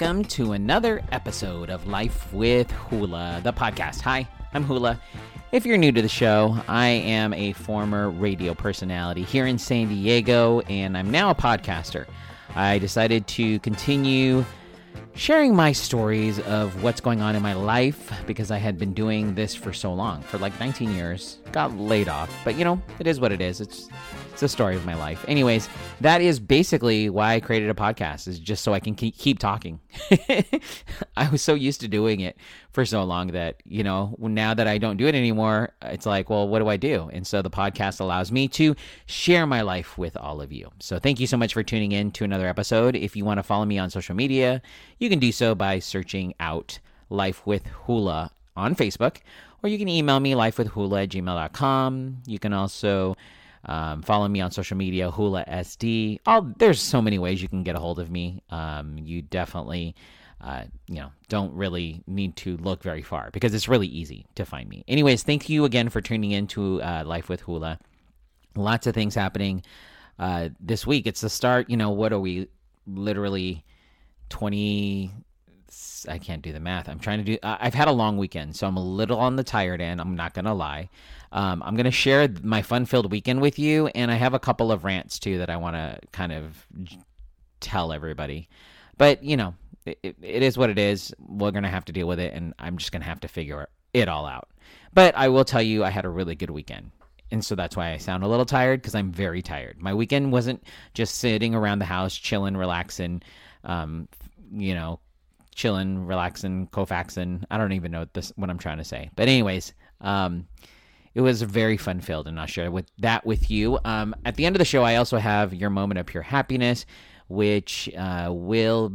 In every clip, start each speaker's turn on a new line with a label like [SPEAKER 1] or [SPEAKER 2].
[SPEAKER 1] welcome to another episode of Life with Hula, the podcast. Hi, I'm Hula. If you're new to the show, I am a former radio personality here in San Diego, and I'm now a podcaster. I decided to continue sharing my stories of what's going on in my life because I had been doing this for so long, for like 19 years. Got laid off, but you know, it is what it is. It's it's the story of my life. Anyways, that is basically why I created a podcast is just so I can keep talking. I was so used to doing it for so long that, you know, now that I don't do it anymore, it's like, well, what do I do? And so the podcast allows me to share my life with all of you. So thank you so much for tuning in to another episode. If you want to follow me on social media, you can do so by searching out Life with Hula on Facebook, or you can email me lifewithhula at gmail.com. You can also um, follow me on social media, Hula SD. All there's so many ways you can get a hold of me. Um, you definitely, uh, you know, don't really need to look very far because it's really easy to find me. Anyways, thank you again for tuning in to uh, Life with Hula. Lots of things happening uh, this week. It's the start. You know, what are we? Literally, twenty. I can't do the math. I'm trying to do. I've had a long weekend, so I'm a little on the tired end. I'm not gonna lie. Um, I'm to share my fun filled weekend with you, and I have a couple of rants too that I want to kind of tell everybody. But, you know, it, it is what it is. We're to have to deal with it, and I'm just to have to figure it all out. But I will tell you, I had a really good weekend. And so that's why I sound a little tired because I'm very tired. My weekend wasn't just sitting around the house, chilling, relaxing, um, you know, chilling, relaxing, Kofaxing. I don't even know what, this, what I'm trying to say. But, anyways, um, it was a very fun filled, and I'll share with that with you. Um, at the end of the show, I also have your moment of pure happiness, which uh, will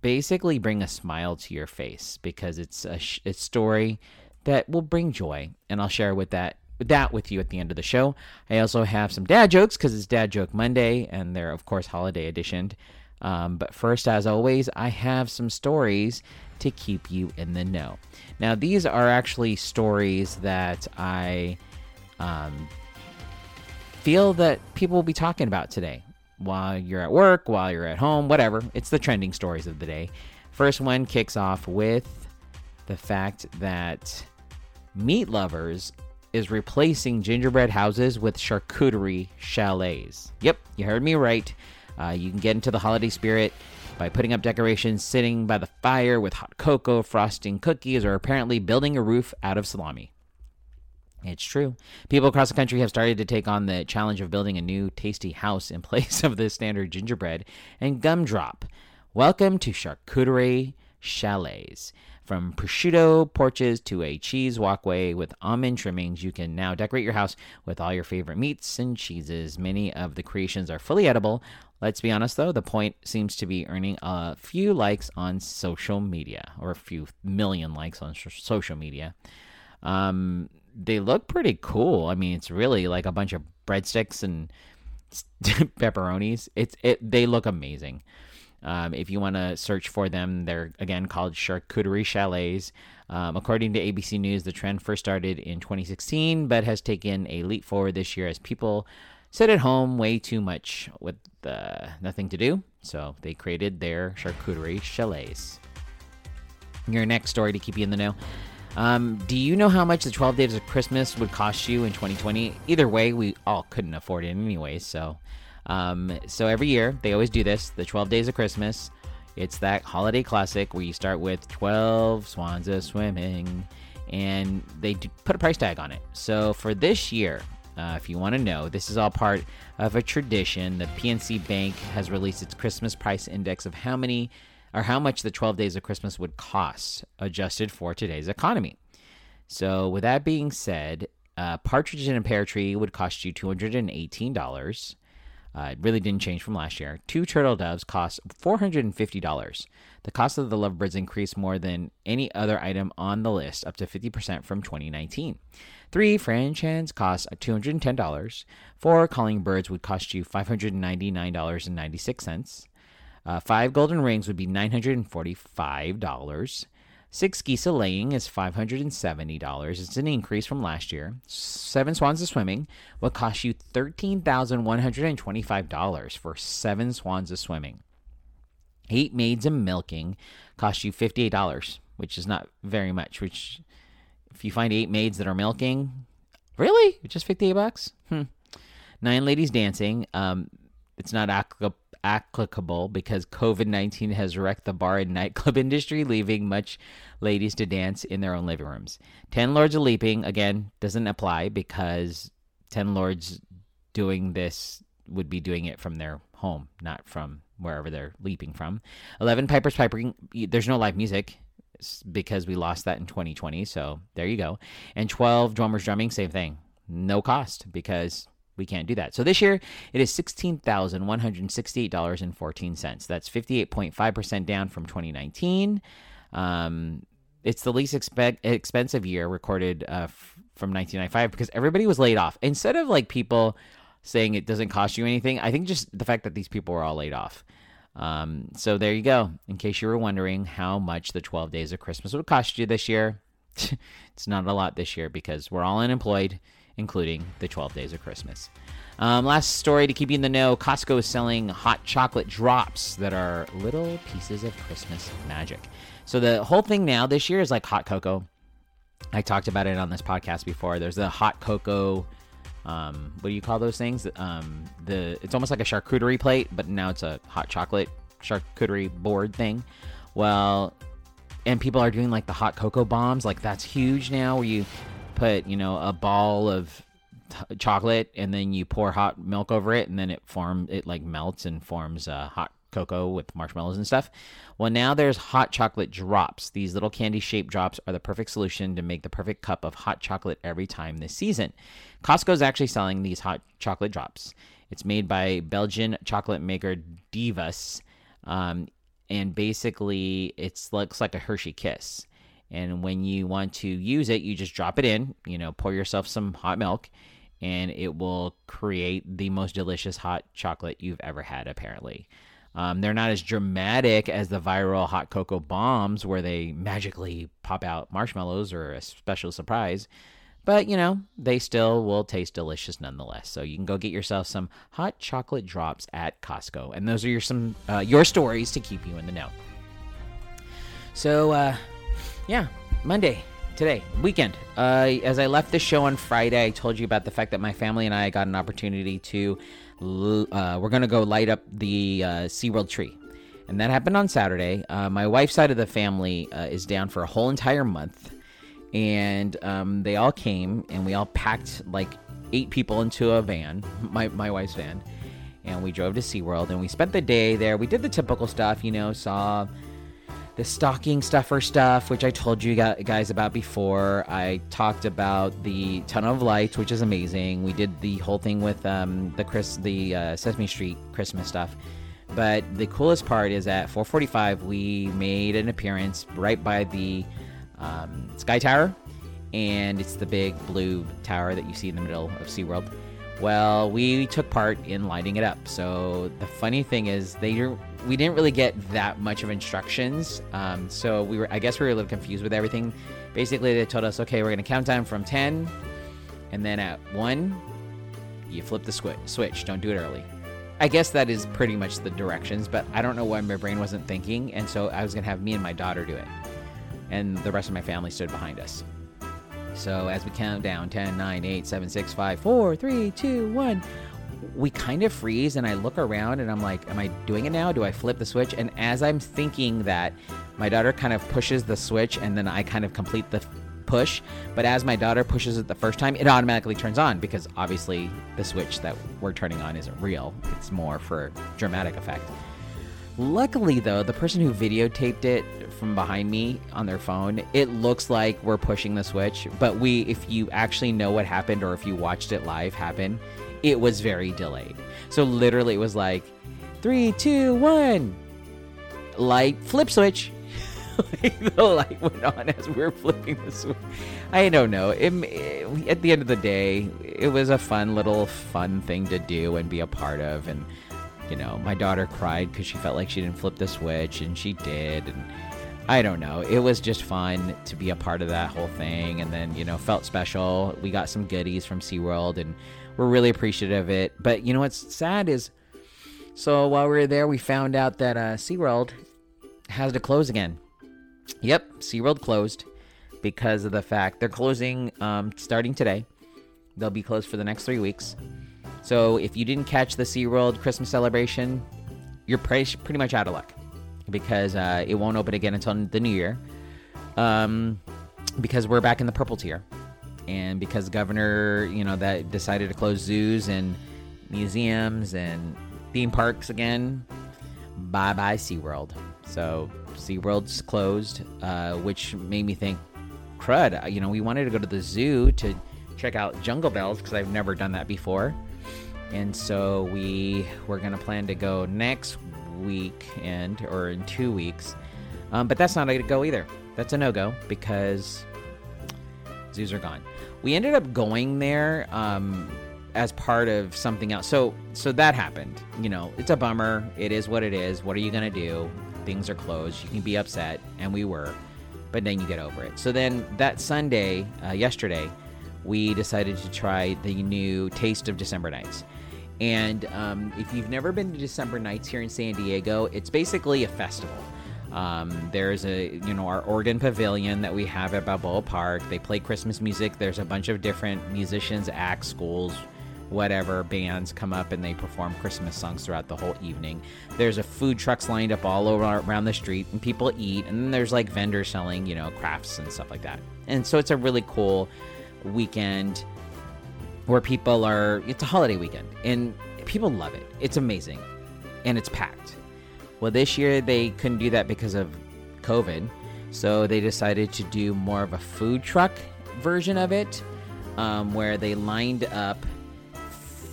[SPEAKER 1] basically bring a smile to your face because it's a, sh- a story that will bring joy, and I'll share with that that with you at the end of the show. I also have some dad jokes because it's Dad Joke Monday, and they're of course holiday editioned. Um, but first, as always, I have some stories to keep you in the know. Now, these are actually stories that I um, feel that people will be talking about today while you're at work, while you're at home, whatever. It's the trending stories of the day. First one kicks off with the fact that meat lovers is replacing gingerbread houses with charcuterie chalets. Yep, you heard me right. Uh, you can get into the holiday spirit by putting up decorations, sitting by the fire with hot cocoa, frosting cookies, or apparently building a roof out of salami. It's true. People across the country have started to take on the challenge of building a new tasty house in place of the standard gingerbread and gumdrop. Welcome to charcuterie chalets. From prosciutto porches to a cheese walkway with almond trimmings, you can now decorate your house with all your favorite meats and cheeses. Many of the creations are fully edible. Let's be honest though, the point seems to be earning a few likes on social media, or a few million likes on social media. Um, they look pretty cool. I mean, it's really like a bunch of breadsticks and pepperonis. It's it. They look amazing. Um, if you want to search for them, they're again called charcuterie chalets. Um, according to ABC News, the trend first started in 2016, but has taken a leap forward this year as people sit at home way too much with uh, nothing to do. So they created their charcuterie chalets. Your next story to keep you in the know. Um, do you know how much the 12 days of Christmas would cost you in 2020? Either way, we all couldn't afford it anyway. So um, so every year they always do this, the 12 days of Christmas. It's that holiday classic where you start with 12 swans a swimming, and they put a price tag on it. So for this year, uh, if you want to know, this is all part of a tradition. The PNC Bank has released its Christmas price index of how many or how much the 12 days of Christmas would cost, adjusted for today's economy. So, with that being said, uh, partridge in a pear tree would cost you $218. Uh, it really didn't change from last year. Two turtle doves cost $450. The cost of the lovebirds increased more than any other item on the list, up to 50% from 2019. Three French hens cost $210. Four calling birds would cost you $599.96. Uh, five golden rings would be $945. Six geese a laying is $570. It's an increase from last year. Seven swans a swimming will cost you $13,125 for seven swans a swimming. Eight maids a milking cost you $58, which is not very much, which if you find eight maids that are milking, really? Just 58 bucks? Hmm. Nine ladies dancing. Um, it's not applicable because COVID 19 has wrecked the bar and nightclub industry, leaving much ladies to dance in their own living rooms. 10 lords of leaping, again, doesn't apply because 10 lords doing this would be doing it from their home, not from wherever they're leaping from. 11 pipers piping. There's no live music because we lost that in 2020. So there you go. And 12 drummers drumming, same thing. No cost because we can't do that. So this year it is $16,168.14. That's 58.5% down from 2019. Um, it's the least expe- expensive year recorded uh, f- from 1995 because everybody was laid off. Instead of like people saying it doesn't cost you anything, I think just the fact that these people were all laid off. Um, so there you go. In case you were wondering how much the 12 days of Christmas would cost you this year, it's not a lot this year because we're all unemployed including the 12 days of Christmas. Um, last story to keep you in the know Costco is selling hot chocolate drops that are little pieces of Christmas magic. So the whole thing now this year is like hot cocoa. I talked about it on this podcast before. There's the hot cocoa. Um, what do you call those things? Um, the it's almost like a charcuterie plate, but now it's a hot chocolate charcuterie board thing. Well, and people are doing like the hot cocoa bombs. Like that's huge now, where you put you know a ball of t- chocolate and then you pour hot milk over it and then it form it like melts and forms a hot cocoa with marshmallows and stuff. Well, now there's hot chocolate drops. These little candy shaped drops are the perfect solution to make the perfect cup of hot chocolate every time this season. Costco is actually selling these hot chocolate drops. It's made by Belgian chocolate maker Divas. Um, and basically, it looks like a Hershey Kiss. And when you want to use it, you just drop it in, you know, pour yourself some hot milk, and it will create the most delicious hot chocolate you've ever had, apparently. Um, they're not as dramatic as the viral hot cocoa bombs where they magically pop out marshmallows or a special surprise. But, you know, they still will taste delicious nonetheless. So you can go get yourself some hot chocolate drops at Costco. And those are your some uh, your stories to keep you in the know. So, uh, yeah, Monday, today, weekend. Uh, as I left the show on Friday, I told you about the fact that my family and I got an opportunity to, uh, we're going to go light up the uh, SeaWorld tree. And that happened on Saturday. Uh, my wife's side of the family uh, is down for a whole entire month. And um, they all came and we all packed like eight people into a van, my, my wife's van. And we drove to SeaWorld and we spent the day there. We did the typical stuff, you know, saw the stocking stuffer stuff, which I told you guys about before. I talked about the Tunnel of Lights, which is amazing. We did the whole thing with um, the Chris, the uh, Sesame Street Christmas stuff. But the coolest part is at 4:45 we made an appearance right by the um, Sky Tower, and it's the big blue tower that you see in the middle of SeaWorld. Well, we took part in lighting it up. So the funny thing is, they we didn't really get that much of instructions. Um, so we were, I guess, we were a little confused with everything. Basically, they told us, okay, we're gonna count down from ten, and then at one, you flip the swi- switch. Don't do it early. I guess that is pretty much the directions, but I don't know why my brain wasn't thinking, and so I was gonna have me and my daughter do it, and the rest of my family stood behind us. So as we count down 10, 9, 8, 7, 6, 5, 4, 3, 2, 1, we kind of freeze and I look around and I'm like, am I doing it now? Do I flip the switch? And as I'm thinking that, my daughter kind of pushes the switch and then I kind of complete the push. But as my daughter pushes it the first time, it automatically turns on because obviously the switch that we're turning on isn't real. It's more for dramatic effect. Luckily, though, the person who videotaped it from behind me on their phone, it looks like we're pushing the switch. But we, if you actually know what happened or if you watched it live happen, it was very delayed. So literally, it was like three, two, one, light, flip switch. the light went on as we were flipping the switch. I don't know. It, it, at the end of the day, it was a fun little fun thing to do and be a part of, and you know, my daughter cried because she felt like she didn't flip the switch, and she did. And I don't know. It was just fun to be a part of that whole thing. And then, you know, felt special. We got some goodies from SeaWorld, and we're really appreciative of it. But, you know, what's sad is So while we were there, we found out that uh, SeaWorld has to close again. Yep, SeaWorld closed because of the fact they're closing um, starting today. They'll be closed for the next three weeks. So if you didn't catch the SeaWorld Christmas celebration, you're pretty, pretty much out of luck because uh, it won't open again until the new year. Um, because we're back in the purple tier, and because governor, you know, that decided to close zoos and museums and theme parks again. Bye bye SeaWorld. So SeaWorld's closed, uh, which made me think, crud, uh, you know, we wanted to go to the zoo to check out Jungle Bells because I've never done that before. And so we were going to plan to go next weekend or in two weeks. Um, but that's not a go either. That's a no go because zoos are gone. We ended up going there um, as part of something else. So so that happened. You know, it's a bummer. It is what it is. What are you gonna do? Things are closed. You can be upset, and we were, but then you get over it. So then that Sunday, uh, yesterday, we decided to try the new Taste of December Nights. And um, if you've never been to December Nights here in San Diego, it's basically a festival. Um, there's a you know our organ Pavilion that we have at Balboa Park. They play Christmas music. There's a bunch of different musicians, acts, schools, whatever bands come up and they perform Christmas songs throughout the whole evening. There's a food trucks lined up all over around the street and people eat. And then there's like vendors selling you know crafts and stuff like that. And so it's a really cool weekend where people are. It's a holiday weekend and people love it. It's amazing, and it's packed. Well, this year they couldn't do that because of COVID, so they decided to do more of a food truck version of it, um, where they lined up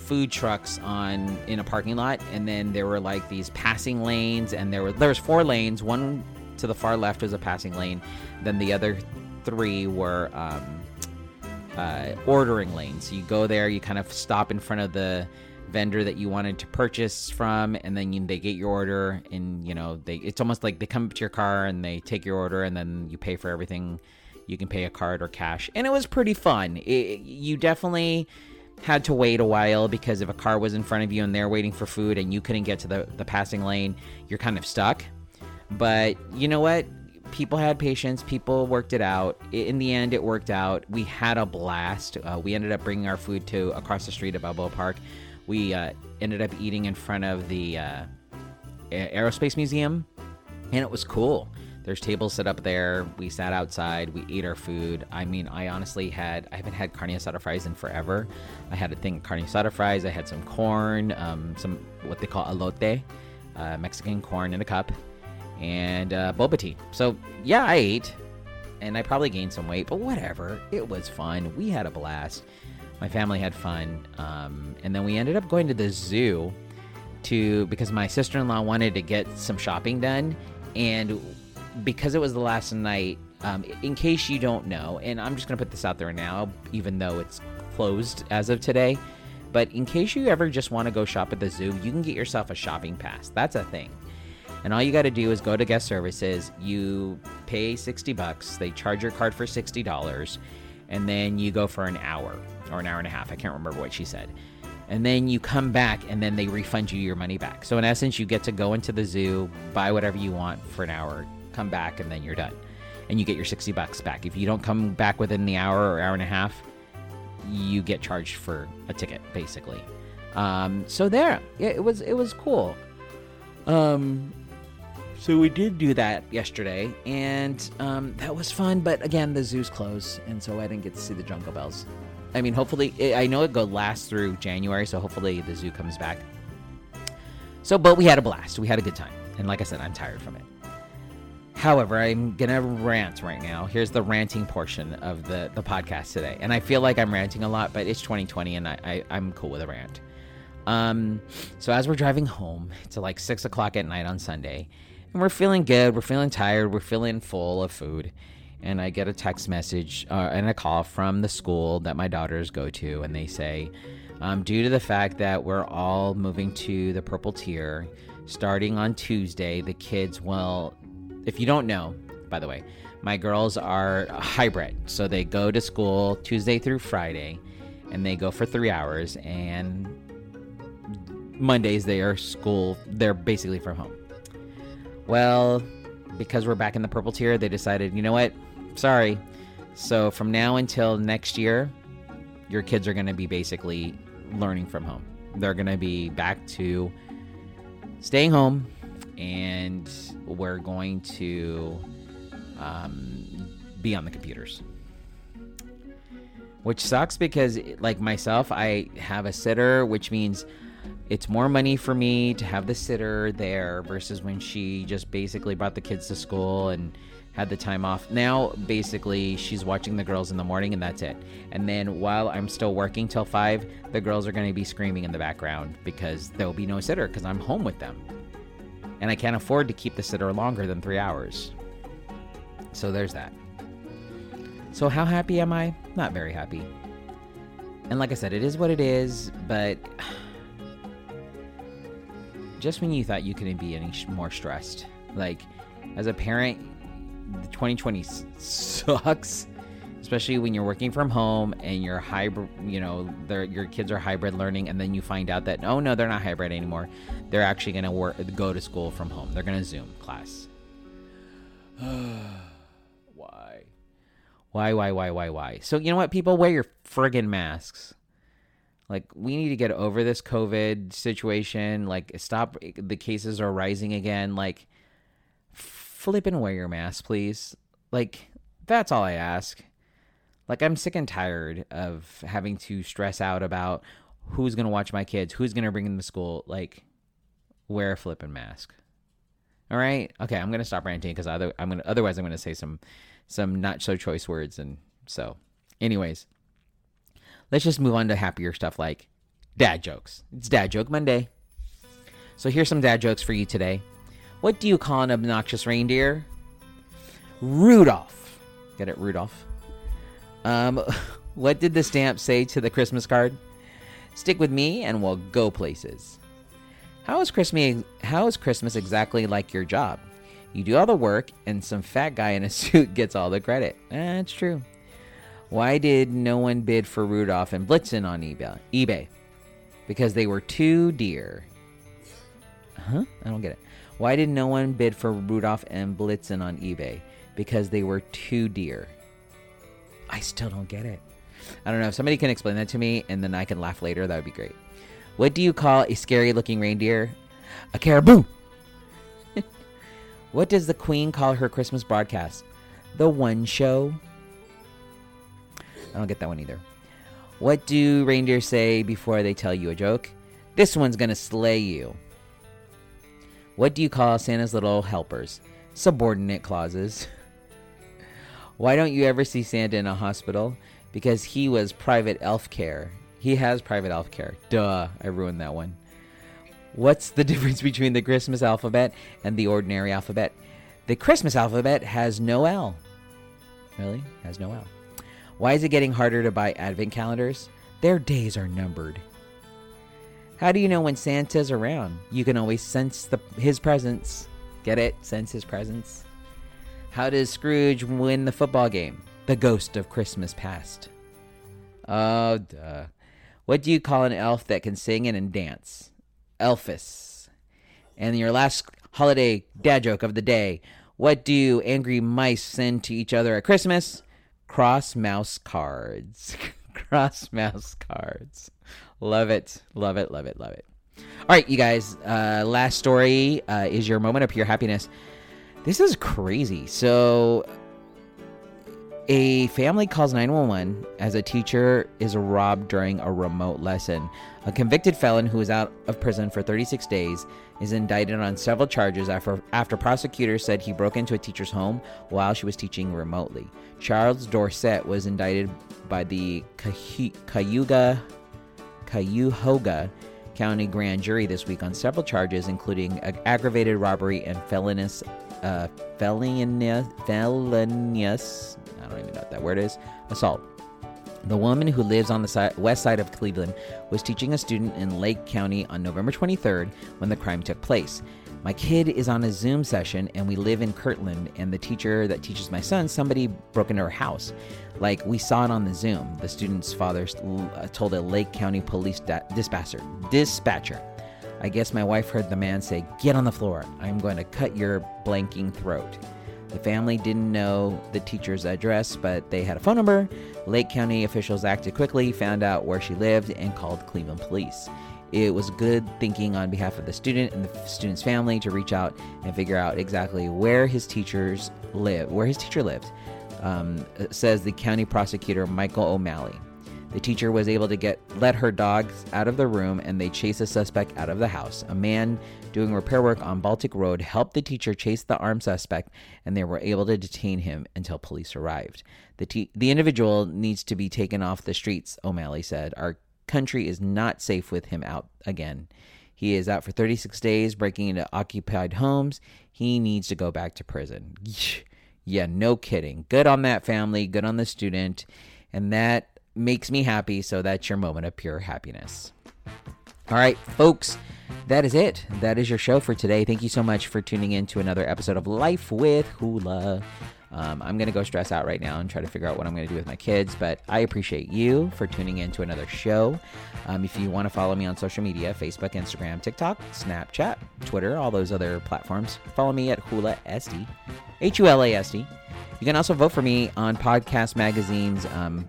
[SPEAKER 1] food trucks on in a parking lot, and then there were like these passing lanes, and there were there was four lanes. One to the far left was a passing lane, then the other three were um, uh, ordering lanes. You go there, you kind of stop in front of the vendor that you wanted to purchase from and then you, they get your order and you know they it's almost like they come up to your car and they take your order and then you pay for everything. You can pay a card or cash. And it was pretty fun. It, you definitely had to wait a while because if a car was in front of you and they're waiting for food and you couldn't get to the, the passing lane you're kind of stuck. But you know what? People had patience. People worked it out. In the end it worked out. We had a blast. Uh, we ended up bringing our food to across the street at balboa park we uh, ended up eating in front of the uh, aerospace museum, and it was cool. There's tables set up there. We sat outside. We ate our food. I mean, I honestly had I haven't had carne asada fries in forever. I had a thing carne asada fries. I had some corn, um, some what they call elote, uh, Mexican corn in a cup, and uh, boba tea. So yeah, I ate, and I probably gained some weight, but whatever. It was fun. We had a blast my family had fun, um, and then we ended up going to the zoo to because my sister in law wanted to get some shopping done, and because it was the last night. Um, in case you don't know, and I'm just gonna put this out there now, even though it's closed as of today. But in case you ever just want to go shop at the zoo, you can get yourself a shopping pass. That's a thing. And all you got to do is go to guest services. You pay 60 bucks. They charge your card for $60 and then you go for an hour or an hour and a half. I can't remember what she said. And then you come back and then they refund you your money back. So in essence, you get to go into the zoo, buy whatever you want for an hour, come back, and then you're done. And you get your 60 bucks back. If you don't come back within the hour or hour and a half, you get charged for a ticket, basically. Um, so there, it was it was cool. Um, so we did do that yesterday, and um, that was fun. But again, the zoo's closed, and so I didn't get to see the Jungle Bells. I mean, hopefully, I know it go last through January, so hopefully the zoo comes back. So, but we had a blast. We had a good time, and like I said, I'm tired from it. However, I'm gonna rant right now. Here's the ranting portion of the the podcast today, and I feel like I'm ranting a lot, but it's 2020, and I, I I'm cool with a rant. Um, so as we're driving home, it's like six o'clock at night on Sunday, and we're feeling good. We're feeling tired. We're feeling full of food. And I get a text message uh, and a call from the school that my daughters go to, and they say, um, due to the fact that we're all moving to the purple tier, starting on Tuesday, the kids will. If you don't know, by the way, my girls are hybrid, so they go to school Tuesday through Friday, and they go for three hours, and Mondays they are school. They're basically from home. Well, because we're back in the purple tier, they decided, you know what? Sorry. So from now until next year, your kids are going to be basically learning from home. They're going to be back to staying home, and we're going to um, be on the computers. Which sucks because, like myself, I have a sitter, which means it's more money for me to have the sitter there versus when she just basically brought the kids to school and had the time off. Now, basically, she's watching the girls in the morning and that's it. And then while I'm still working till 5, the girls are going to be screaming in the background because there'll be no sitter because I'm home with them. And I can't afford to keep the sitter longer than three hours. So there's that. So, how happy am I? Not very happy. And like I said, it is what it is, but just when you thought you couldn't be any more stressed. Like, as a parent, 2020 sucks, especially when you're working from home and you're hybrid, you know, your kids are hybrid learning, and then you find out that, oh no, they're not hybrid anymore. They're actually to work, go to school from home. They're to Zoom class. why? Why, why, why, why, why? So, you know what, people? Wear your friggin' masks. Like, we need to get over this COVID situation. Like, stop. The cases are rising again. Like, flip and wear your mask, please. Like, that's all I ask. Like, I'm sick and tired of having to stress out about who's going to watch my kids, who's going to bring them to school. Like, wear a flipping mask. All right. Okay, I'm gonna stop ranting because other I'm gonna otherwise I'm gonna say some some not so choice words and so. Anyways, let's just move on to happier stuff like dad jokes. It's Dad Joke Monday. So here's some dad jokes for you today. What do you call an obnoxious reindeer? Rudolph. Get it, Rudolph. Um, what did the stamp say to the Christmas card? Stick with me and we'll go places. How is Christmas how is Christmas exactly like your job? You do all the work and some fat guy in a suit gets all the credit. That's eh, true. Why did no one bid for Rudolph and Blitzen on eBay? eBay? Because they were too dear. Huh? I don't get it. Why did no one bid for Rudolph and Blitzen on eBay? Because they were too dear. I still don't get it. I don't know. If somebody can explain that to me and then I can laugh later, that would be great. What do you call a scary looking reindeer? A caribou. what does the Queen call her Christmas broadcast? The One Show. I don't get that one either. What do reindeer say before they tell you a joke? This one's gonna slay you. What do you call Santa's little helpers? Subordinate clauses. Why don't you ever see Santa in a hospital? Because he was private elf care. He has private elf care. Duh, I ruined that one. What's the difference between the Christmas alphabet and the ordinary alphabet? The Christmas alphabet has no L. Really? Has no L. Why is it getting harder to buy advent calendars? Their days are numbered. How do you know when Santa's around? You can always sense the, his presence. Get it? Sense his presence. How does Scrooge win the football game? The ghost of Christmas past. Oh, duh. What do you call an elf that can sing and dance? Elphus. And your last holiday dad joke of the day. What do angry mice send to each other at Christmas? Cross mouse cards. Cross mouse cards. Love it. Love it. Love it. Love it. All right, you guys. Uh, last story uh, is your moment of pure happiness. This is crazy. So, a family calls 911 as a teacher is robbed during a remote lesson. A convicted felon who is out of prison for 36 days is indicted on several charges after, after prosecutors said he broke into a teacher's home while she was teaching remotely. Charles Dorset was indicted by the Cayuga, Cuyahoga County Grand Jury this week on several charges, including aggravated robbery and felonious, uh, felonious, I don't even know what that word is, assault. The woman who lives on the side, west side of Cleveland was teaching a student in Lake County on November 23rd when the crime took place. My kid is on a Zoom session and we live in Kirtland, and the teacher that teaches my son, somebody broke into her house. Like we saw it on the Zoom. The student's father uh, told a Lake County police dispatcher. Dispatcher. I guess my wife heard the man say, Get on the floor. I'm going to cut your blanking throat. The family didn't know the teacher's address, but they had a phone number. Lake County officials acted quickly, found out where she lived, and called Cleveland police. It was good thinking on behalf of the student and the student's family to reach out and figure out exactly where his teachers live, where his teacher lived, um, says the county prosecutor Michael O'Malley. The teacher was able to get let her dogs out of the room and they chased the suspect out of the house. A man doing repair work on Baltic Road helped the teacher chase the armed suspect and they were able to detain him until police arrived. The te- the individual needs to be taken off the streets, O'Malley said. Our country is not safe with him out again. He is out for 36 days breaking into occupied homes. He needs to go back to prison. Yeah, no kidding. Good on that family, good on the student. And that makes me happy. So that's your moment of pure happiness. All right, folks, that is it. That is your show for today. Thank you so much for tuning in to another episode of Life with Hula. Um, I'm going to go stress out right now and try to figure out what I'm going to do with my kids, but I appreciate you for tuning in to another show. Um, if you want to follow me on social media Facebook, Instagram, TikTok, Snapchat, Twitter, all those other platforms, follow me at Hula SD, H U L A S D. You can also vote for me on Podcast Magazine's um,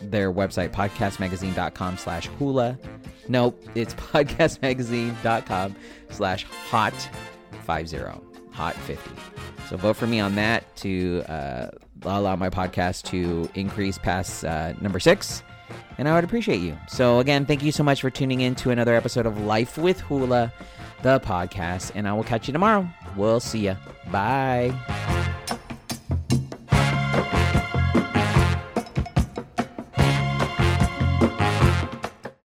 [SPEAKER 1] their website, podcastmagazine.com slash hula. Nope, it's podcastmagazine.com slash hot 50, hot 50. So vote for me on that to uh, allow my podcast to increase past uh, number six. And I would appreciate you. So, again, thank you so much for tuning in to another episode of Life with Hula, the podcast. And I will catch you tomorrow. We'll see ya. Bye.